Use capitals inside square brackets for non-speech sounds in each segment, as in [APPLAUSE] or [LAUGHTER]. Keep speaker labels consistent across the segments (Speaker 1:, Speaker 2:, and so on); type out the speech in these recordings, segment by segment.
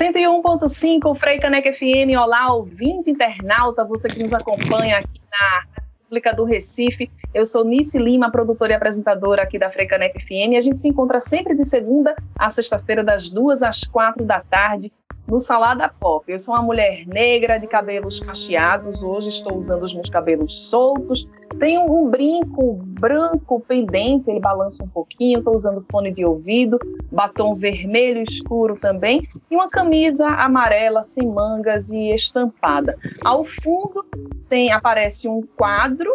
Speaker 1: 101.5 Frei Caneca FM. Olá, ouvinte internauta, você que nos acompanha aqui na República do Recife. Eu sou Nice Lima, produtora e apresentadora aqui da Frei Caneca FM. A gente se encontra sempre de segunda a sexta-feira, das duas às quatro da tarde, no Salada Pop. Eu sou uma mulher negra de cabelos cacheados, hoje estou usando os meus cabelos soltos. Tenho um brinco branco pendente, ele balança um pouquinho. Estou usando fone de ouvido, batom vermelho escuro também e uma camisa amarela sem mangas e estampada. Ao fundo tem aparece um quadro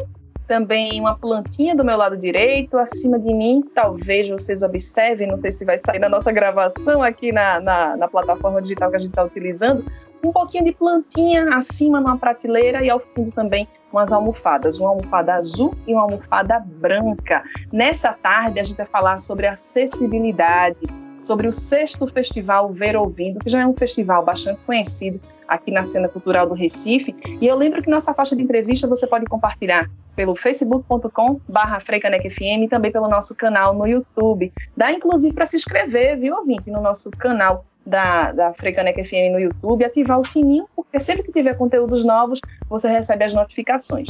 Speaker 1: também uma plantinha do meu lado direito, acima de mim, talvez vocês observem, não sei se vai sair na nossa gravação aqui na, na, na plataforma digital que a gente está utilizando, um pouquinho de plantinha acima numa prateleira e ao fundo também umas almofadas, uma almofada azul e uma almofada branca. Nessa tarde a gente vai falar sobre acessibilidade, sobre o sexto festival Ver Ouvindo, que já é um festival bastante conhecido aqui na cena cultural do Recife. E eu lembro que nossa faixa de entrevista você pode compartilhar pelo facebook.com barra e também pelo nosso canal no YouTube. Dá inclusive para se inscrever, viu, ouvinte, no nosso canal da, da Freicanec FM no YouTube, ativar o sininho, porque sempre que tiver conteúdos novos, você recebe as notificações.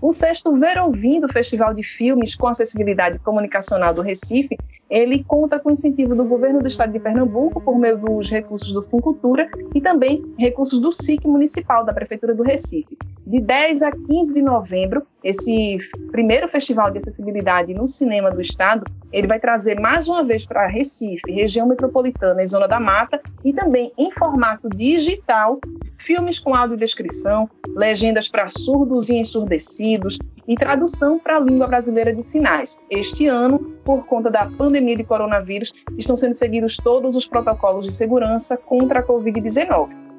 Speaker 1: O sexto Ver Ouvindo, Festival de Filmes com Acessibilidade Comunicacional do Recife, ele conta com incentivo do governo do estado de Pernambuco por meio dos recursos do Funcultura e também recursos do SIC municipal da prefeitura do Recife. De 10 a 15 de novembro, esse primeiro festival de acessibilidade no cinema do estado, ele vai trazer mais uma vez para Recife, região metropolitana e zona da mata, e também em formato digital, filmes com audiodescrição, legendas para surdos e ensurdecidos e tradução para a língua brasileira de sinais. Este ano, por conta da pandemia de coronavírus, estão sendo seguidos todos os protocolos de segurança contra a Covid-19.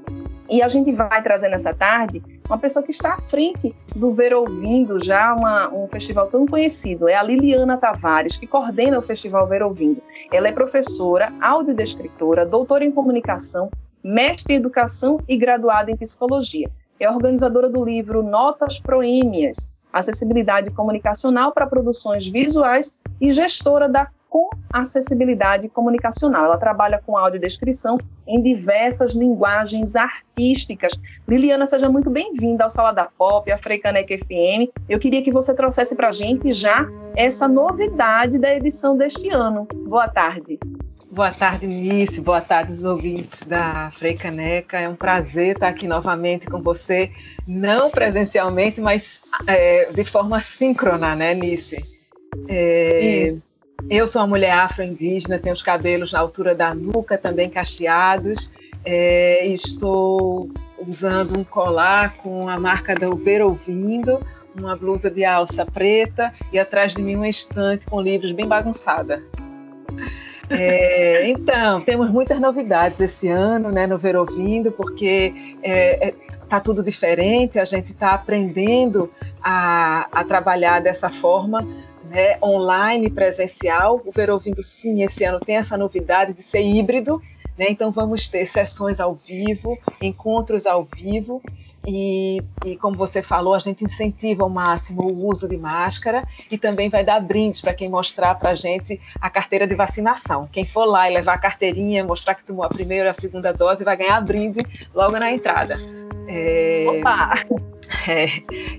Speaker 1: E a gente vai trazer nessa tarde uma pessoa que está à frente do Ver Ouvindo, já uma, um festival tão conhecido. É a Liliana Tavares, que coordena o Festival Ver Ouvindo. Ela é professora, audiodescritora, doutora em comunicação, mestre em educação e graduada em psicologia. É organizadora do livro Notas Proímias, Acessibilidade Comunicacional para Produções Visuais e gestora da com acessibilidade comunicacional. Ela trabalha com audiodescrição em diversas linguagens artísticas. Liliana, seja muito bem-vinda ao Sala da Pop, a Freicanec FM. Eu queria que você trouxesse para a gente já essa novidade da edição deste ano. Boa tarde.
Speaker 2: Boa tarde, Nice. Boa tarde, os ouvintes da Freicaneca. É um prazer estar aqui novamente com você, não presencialmente, mas é, de forma síncrona, né, Nice? É, Isso. Eu sou uma mulher afro-indígena, tenho os cabelos na altura da nuca, também cacheados. É, estou usando um colar com a marca da Ver Ouvindo, uma blusa de alça preta e atrás de mim uma estante com livros bem bagunçada. É, então, temos muitas novidades esse ano né, no Ver Ouvindo, porque é, é tá tudo diferente, a gente está aprendendo a, a trabalhar dessa forma né, online, presencial. O Ver Ouvindo Sim, esse ano tem essa novidade de ser híbrido, né, então vamos ter sessões ao vivo, encontros ao vivo, e, e, como você falou, a gente incentiva ao máximo o uso de máscara e também vai dar brindes para quem mostrar para a gente a carteira de vacinação. Quem for lá e levar a carteirinha, mostrar que tomou a primeira e a segunda dose, vai ganhar brinde logo na entrada.
Speaker 1: É... Opa! [LAUGHS]
Speaker 2: É.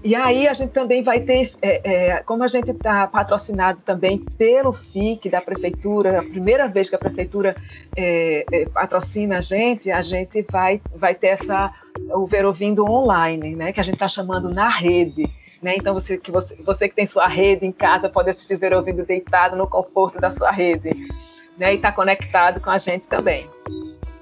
Speaker 2: E aí a gente também vai ter, é, é, como a gente está patrocinado também pelo FIC da prefeitura, a primeira vez que a prefeitura é, é, patrocina a gente, a gente vai, vai ter essa o Ver Ouvindo online, né, que a gente está chamando na rede. Né? Então você que você, você que tem sua rede em casa pode assistir Ver Ouvindo deitado no conforto da sua rede, né, e está conectado com a gente também.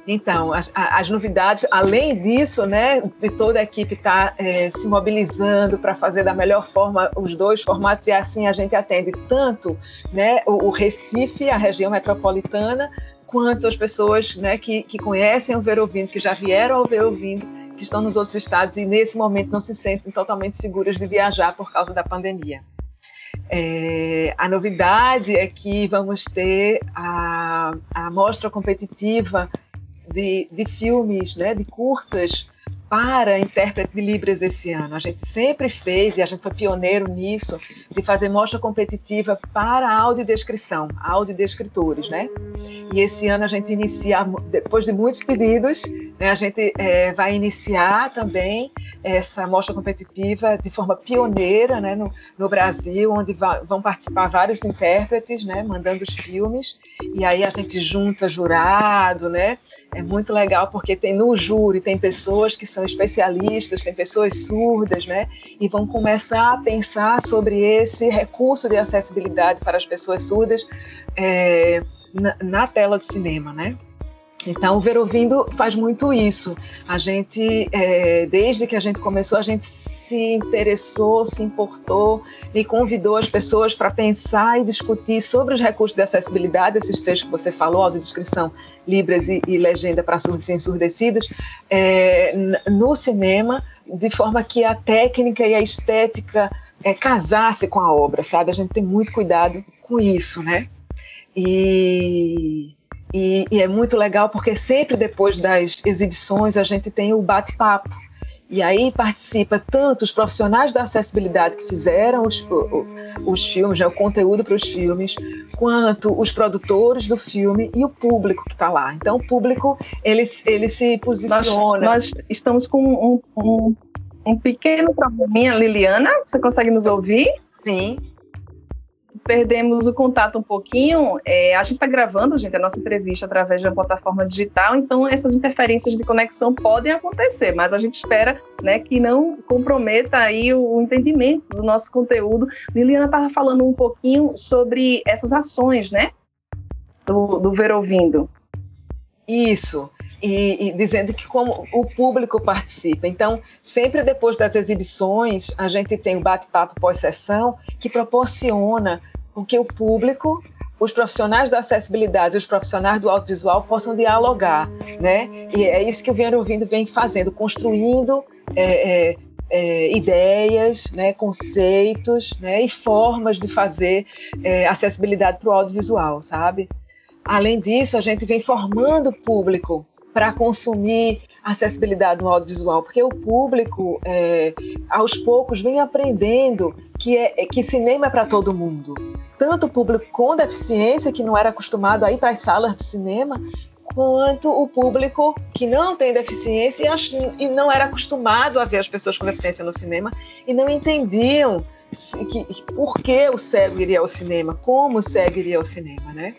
Speaker 2: Então, as, as, novidades, além disso, né, de toda a equipe estar tá, é, se mobilizando para fazer da melhor forma os dois formatos, e assim a gente atende tanto né, o, o Recife, a região metropolitana, quanto as pessoas né, que, que conhecem o Ver Ouvindo, que já vieram ao Ver Ouvindo, que estão nos outros estados e nesse momento não se sentem totalmente seguras de viajar por causa da pandemia. É, a novidade é que vamos ter a, a mostra competitiva de, de filmes, né, de curtas para intérprete de Libras esse ano. A gente sempre fez, e a gente foi pioneiro nisso, de fazer mostra competitiva para audiodescrição, audiodescritores, né? E esse ano a gente inicia, depois de muitos pedidos, né, a gente é, vai iniciar também essa mostra competitiva de forma pioneira né, no, no Brasil, onde vão participar vários intérpretes, né, mandando os filmes, e aí a gente junta jurado, né? É muito legal porque tem no júri tem pessoas que são especialistas, tem pessoas surdas, né? E vão começar a pensar sobre esse recurso de acessibilidade para as pessoas surdas é, na, na tela do cinema, né? Então, o Ver Ouvindo faz muito isso. A gente, é, desde que a gente começou, a gente se interessou, se importou e convidou as pessoas para pensar e discutir sobre os recursos de acessibilidade, esses três que você falou, audiodescrição, Libras e, e legenda para surdos e ensurdecidos, é, no cinema, de forma que a técnica e a estética é, casasse com a obra, sabe? A gente tem muito cuidado com isso, né? E e, e, é muito legal porque sempre depois das exibições a gente tem o bate-papo. E aí participa tanto os profissionais da acessibilidade que fizeram os, os, filmes, né, o conteúdo para os filmes, quanto os produtores do filme e o público que está lá. Então o público ele, ele se posiciona.
Speaker 1: Nós, nós estamos com um, um, um pequeno probleminha, Liliana. Você consegue nos ouvir?
Speaker 2: Sim
Speaker 1: perdemos o contato um pouquinho. É, a gente está gravando, gente, a nossa entrevista através de uma plataforma digital, então essas interferências de conexão podem acontecer, mas a gente espera né, que não comprometa aí o, entendimento do nosso conteúdo. Liliana estava falando um pouquinho sobre essas ações, né? Do, do Ver Ouvindo.
Speaker 2: Isso. E, e, dizendo que como o público participa. Então, sempre depois das exibições, a gente tem o um bate-papo pós-sessão que proporciona com que o público, os profissionais da acessibilidade, os profissionais do audiovisual possam dialogar, né? E é isso que o Vieram Ouvindo vem fazendo, construindo é, é, é, ideias, né, conceitos né, e formas de fazer é, acessibilidade para o audiovisual, sabe? Além disso, a gente vem formando o público para consumir acessibilidade no audiovisual, porque o público, é, aos poucos, vem aprendendo que, é, que cinema é para todo mundo. Tanto o público com deficiência, que não era acostumado a ir para as salas de cinema, quanto o público que não tem deficiência e não era acostumado a ver as pessoas com deficiência no cinema e não entendiam que, por que o cego iria ao cinema, como o cego iria ao cinema, né?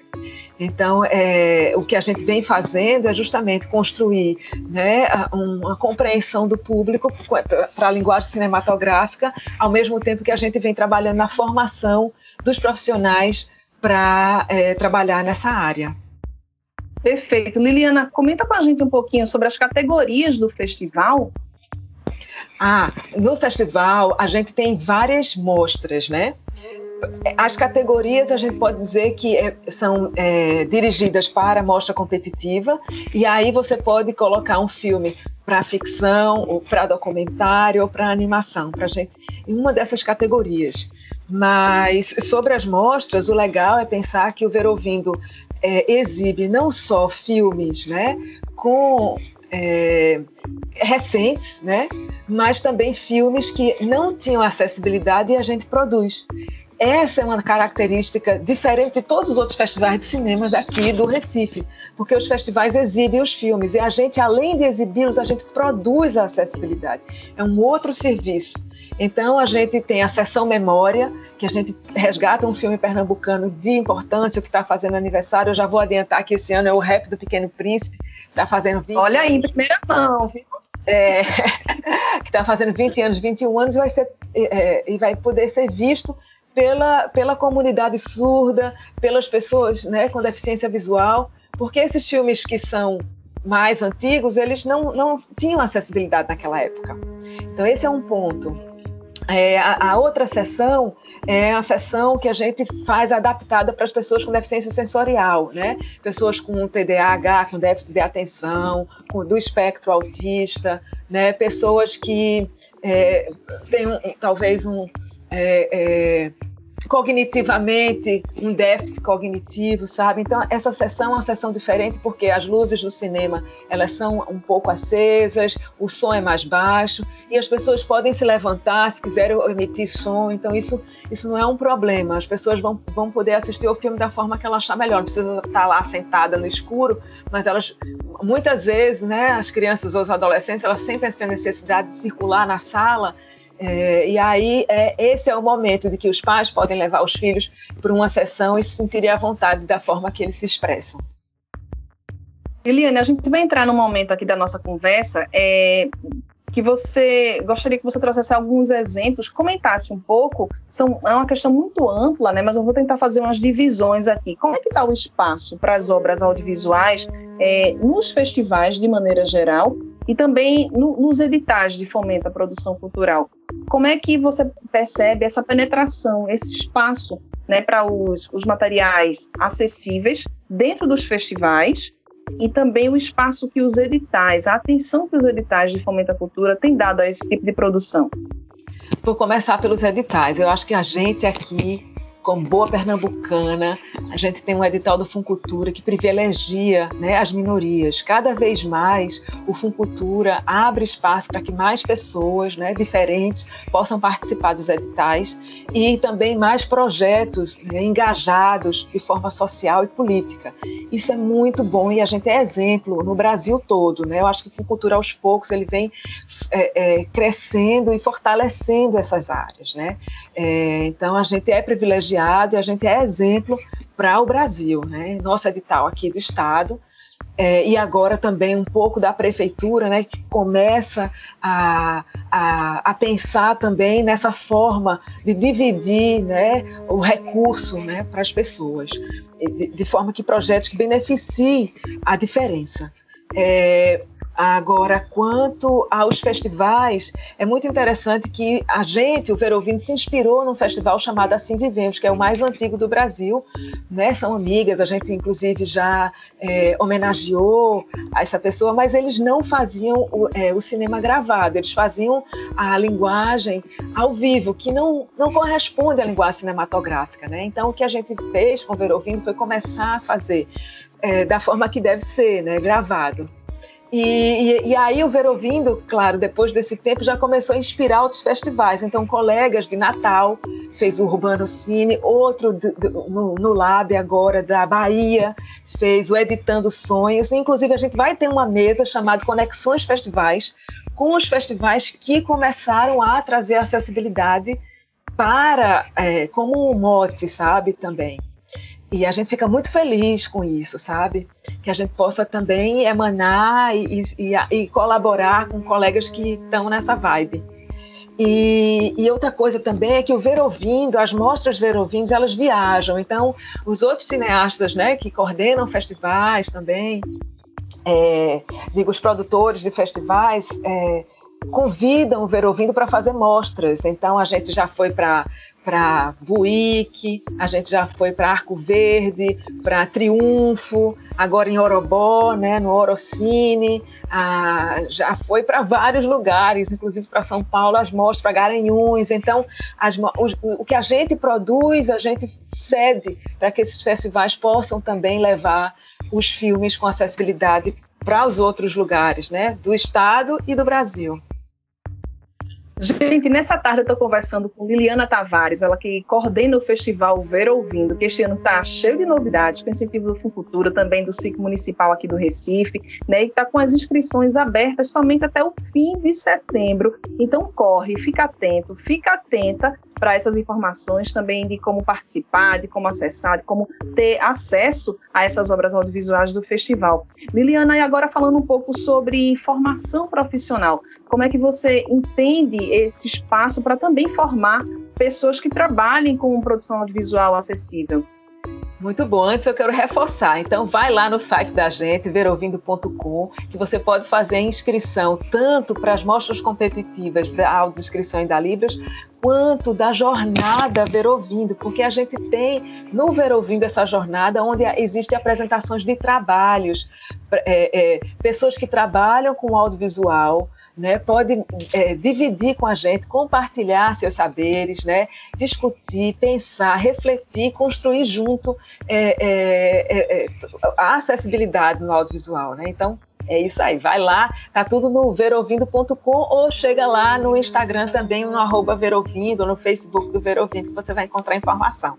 Speaker 2: Então, é, o que a gente vem fazendo é justamente construir né, uma compreensão do público para a linguagem cinematográfica, ao mesmo tempo que a gente vem trabalhando na formação dos profissionais para é, trabalhar nessa área.
Speaker 1: Perfeito. Liliana, comenta com a gente um pouquinho sobre as categorias do festival
Speaker 2: ah, no festival a gente tem várias mostras, né? As categorias a gente pode dizer que é, são é, dirigidas para a mostra competitiva, e aí você pode colocar um filme para ficção, ou para documentário, ou para animação, para gente em uma dessas categorias. Mas sobre as mostras, o legal é pensar que o Ver Ouvindo é, exibe não só filmes, né, com é, recentes, né? mas também filmes que não tinham acessibilidade e a gente produz. Essa é uma característica diferente de todos os outros festivais de cinema daqui do Recife, porque os festivais exibem os filmes e a gente, além de exibi-los, a gente produz a acessibilidade. É um outro serviço. Então, a gente tem a sessão memória, que a gente resgata um filme pernambucano de importância, que está fazendo aniversário. Eu já vou adiantar que esse ano é o Rap do Pequeno Príncipe, está fazendo
Speaker 1: 20 Olha aí, em primeira mão, viu?
Speaker 2: É, [LAUGHS] que está fazendo 20 anos, 21 anos, e vai, ser, é, e vai poder ser visto pela, pela comunidade surda, pelas pessoas né, com deficiência visual, porque esses filmes que são mais antigos, eles não, não tinham acessibilidade naquela época. Então, esse é um ponto. É, a, a, outra sessão é a sessão que a gente faz adaptada para as pessoas com deficiência sensorial, né? Pessoas com TDAH, com déficit de atenção, com, do espectro autista, né? Pessoas que é, têm um, talvez um, é, é cognitivamente um déficit cognitivo, sabe? Então essa sessão é uma sessão diferente porque as luzes do cinema elas são um pouco acesas, o som é mais baixo e as pessoas podem se levantar se quiserem emitir som. Então isso isso não é um problema. As pessoas vão, vão poder assistir o filme da forma que ela achar melhor. Não precisa estar lá sentada no escuro, mas elas muitas vezes, né? As crianças ou os adolescentes elas sentem essa necessidade de circular na sala é, e aí, é, esse é o momento de que os pais podem levar os filhos para uma sessão e se sentirem à vontade da forma que eles se expressam.
Speaker 1: Eliane, a gente vai entrar no momento aqui da nossa conversa é, que você gostaria que você trouxesse alguns exemplos, comentasse um pouco. São, é uma questão muito ampla, né? Mas eu vou tentar fazer umas divisões aqui. Como é que está o espaço para as obras audiovisuais é, nos festivais de maneira geral e também no, nos editais de fomento à produção cultural. Como é que você percebe essa penetração, esse espaço né, para os, os materiais acessíveis dentro dos festivais e também o espaço que os editais, a atenção que os editais de fomento à cultura têm dado a esse tipo de produção?
Speaker 2: Vou começar pelos editais. Eu acho que a gente aqui como boa pernambucana, a gente tem um edital do Funcultura que privilegia né, as minorias. Cada vez mais o Funcultura abre espaço para que mais pessoas né, diferentes possam participar dos editais e também mais projetos né, engajados de forma social e política. Isso é muito bom e a gente é exemplo no Brasil todo. Né? Eu acho que o Funcultura, aos poucos, ele vem é, é, crescendo e fortalecendo essas áreas. Né? É, então, a gente é privilegiado e a gente é exemplo para o Brasil, né? Nosso edital aqui do Estado é, e agora também um pouco da prefeitura, né, que começa a, a, a, pensar também nessa forma de dividir né, o recurso né, para as pessoas, de, de, forma que projetos que beneficiem a diferença. É, Agora, quanto aos festivais, é muito interessante que a gente, o Ver Ouvindo, se inspirou num festival chamado Assim Vivemos, que é o mais antigo do Brasil. Né? São amigas, a gente inclusive já é, homenageou essa pessoa, mas eles não faziam o, é, o, cinema gravado, eles faziam a linguagem ao vivo, que não, não corresponde à linguagem cinematográfica. Né? Então, o que a gente fez com o Ver Ouvindo foi começar a fazer é, da forma que deve ser, né? gravado. E, e, e, aí o Ver Ouvindo, claro, depois desse tempo já começou a inspirar outros festivais. Então, colegas de Natal fez o Urbano Cine, outro de, de, no, no Lab agora da Bahia fez o Editando Sonhos. Inclusive, a gente vai ter uma mesa chamada Conexões Festivais, com os festivais que começaram a trazer acessibilidade para, é, como um mote, sabe, também. E a gente fica muito feliz com isso, sabe? Que a gente possa também emanar e, e, e colaborar com colegas que estão nessa vibe. E, e, outra coisa também é que o Ver Ouvindo, as mostras Ver Ouvindo, elas viajam. Então, os outros cineastas né, que coordenam festivais também, é, digo, os produtores de festivais, é, convidam o Ver Ouvindo para fazer mostras. Então, a gente já foi para para Buíque, a gente já foi para Arco Verde, para Triunfo, agora em Orobó, né, no Orocine, já foi para vários lugares, inclusive para São Paulo, as mostras para Garanhuns. Então, as, o, o que a gente produz, a gente cede para que esses festivais possam também levar os filmes com acessibilidade para os outros lugares, né, do estado e do Brasil.
Speaker 1: Gente, nessa tarde eu estou conversando com Liliana Tavares, ela que coordena o festival Ver Ouvindo, que este ano está cheio de novidades, com incentivo do Fucultura, também do ciclo municipal aqui do Recife, né, e está com as inscrições abertas somente até o fim de setembro. Então corre, fica atento, fica atenta para essas informações também de como participar, de como acessar, de como ter acesso a essas obras audiovisuais do festival. Liliana, e agora falando um pouco sobre formação profissional, como é que você entende esse espaço para também formar pessoas que trabalhem com produção audiovisual acessível?
Speaker 2: Muito bom. Antes eu quero reforçar. Então, vai lá no site da gente, verouvindo.com, que você pode fazer a inscrição tanto para as mostras competitivas da audiodescrição e da Libras, quanto da jornada Verouvindo, porque a gente tem no Verouvindo essa jornada onde existem apresentações de trabalhos, é, é, pessoas que trabalham com audiovisual, né, pode é, dividir com a gente, compartilhar seus saberes, né, discutir, pensar, refletir, construir junto é, é, é, é a acessibilidade no audiovisual. Né? Então, é isso aí, vai lá, tá tudo no verovindo.com ou chega lá no Instagram também, no arroba verovindo, no Facebook do Verovindo, que você vai encontrar informação.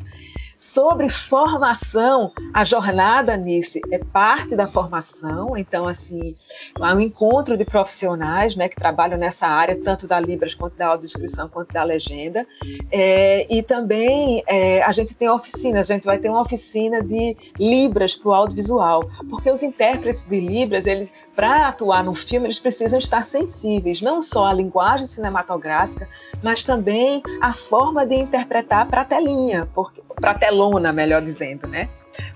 Speaker 2: Sobre formação, a jornada nisso é parte da formação, então, assim, há um encontro de profissionais né, que trabalham nessa área, tanto da Libras quanto da audiodescrição, quanto da legenda. É, e também é, a gente tem oficinas, a gente vai ter uma oficina de Libras para o audiovisual, porque os intérpretes de Libras, eles para atuar no filme, eles precisam estar sensíveis, não só à linguagem cinematográfica, mas também à forma de interpretar para a telinha, para a telona, melhor dizendo, né?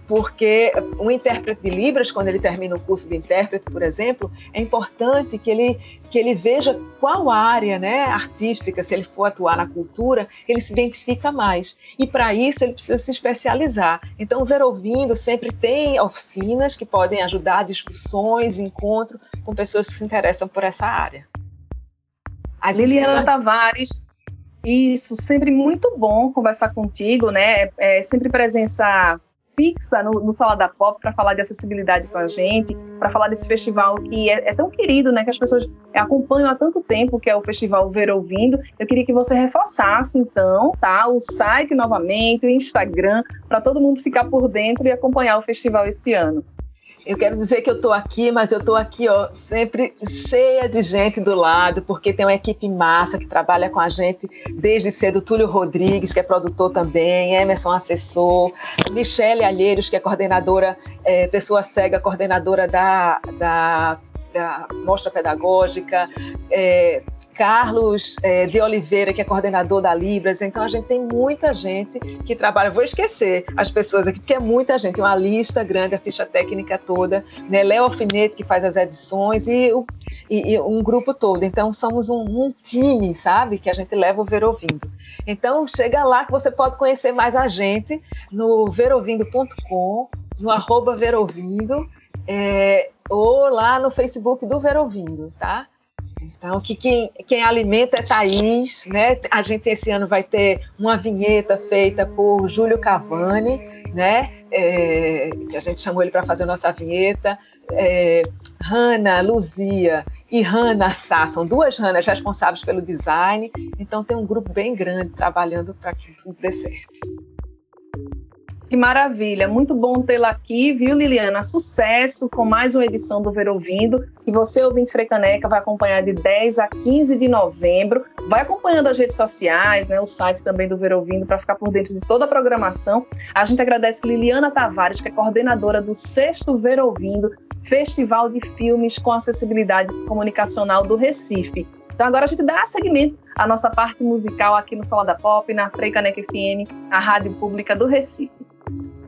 Speaker 2: porque um intérprete de Libras, quando ele termina o curso de intérprete, por exemplo, é importante que ele, que ele veja qual área né, artística, se ele for atuar na cultura, ele se identifica mais. E para isso ele precisa se especializar. Então, o Ver Ouvindo sempre tem oficinas que podem ajudar, discussões, encontros com pessoas que se interessam por essa área.
Speaker 1: A Liliana Tavares isso, sempre muito bom conversar contigo, né? É sempre presença fixa no, no Sala da Pop para falar de acessibilidade com a gente, para falar desse festival que é, é, tão querido, né, que as pessoas acompanham há tanto tempo, que é o Festival Ver Ouvindo. Eu queria que você reforçasse, então, tá, o site novamente, o Instagram, para todo mundo ficar por dentro e acompanhar o festival esse ano.
Speaker 2: Eu quero dizer que eu estou aqui, mas eu estou aqui, ó, sempre cheia de gente do lado, porque tem uma equipe massa que trabalha com a gente desde cedo. Túlio Rodrigues, que é produtor também, Emerson, assessor, Michele Alheiros, que é coordenadora, é, pessoa cega, coordenadora da, da, da mostra pedagógica, é, Carlos é, de Oliveira, que é coordenador da Libras. Então, a gente tem muita gente que trabalha. Vou esquecer as pessoas aqui, porque é muita gente, uma lista grande, a ficha técnica toda. Né? Léo Alfinete, que faz as edições, e, e, e um grupo todo. Então, somos um, um, time, sabe? Que a gente leva o Ver Ouvindo. Então, chega lá que você pode conhecer mais a gente no verouvindo.com, no arroba Verouvindo, é, ou lá no Facebook do Verouvindo, tá? Então, que quem, quem alimenta é Thaís, né? A gente esse ano vai ter uma vinheta feita por Júlio Cavani, né? É, que a gente chamou ele para fazer a nossa vinheta. É, Hanna, Luzia e Hanna Sá, são duas Hannas responsáveis pelo design. Então, tem um grupo bem grande trabalhando para que tudo dê certo.
Speaker 1: Que maravilha, muito bom tê-la aqui, viu, Liliana? Sucesso com mais uma edição do Ver Ouvindo, que você, ouvinte Frecaneca, vai acompanhar de 10 a 15 de novembro. Vai acompanhando as redes sociais, né, o site também do Ver Ouvindo, para ficar por dentro de toda a programação. A gente agradece Liliana Tavares, que é coordenadora do sexto Ver Ouvindo, Festival de Filmes com Acessibilidade Comunicacional do Recife. Então agora a gente dá seguimento à nossa parte musical aqui no Sala da Pop, na Freicaneca FM, a rádio pública do Recife. you.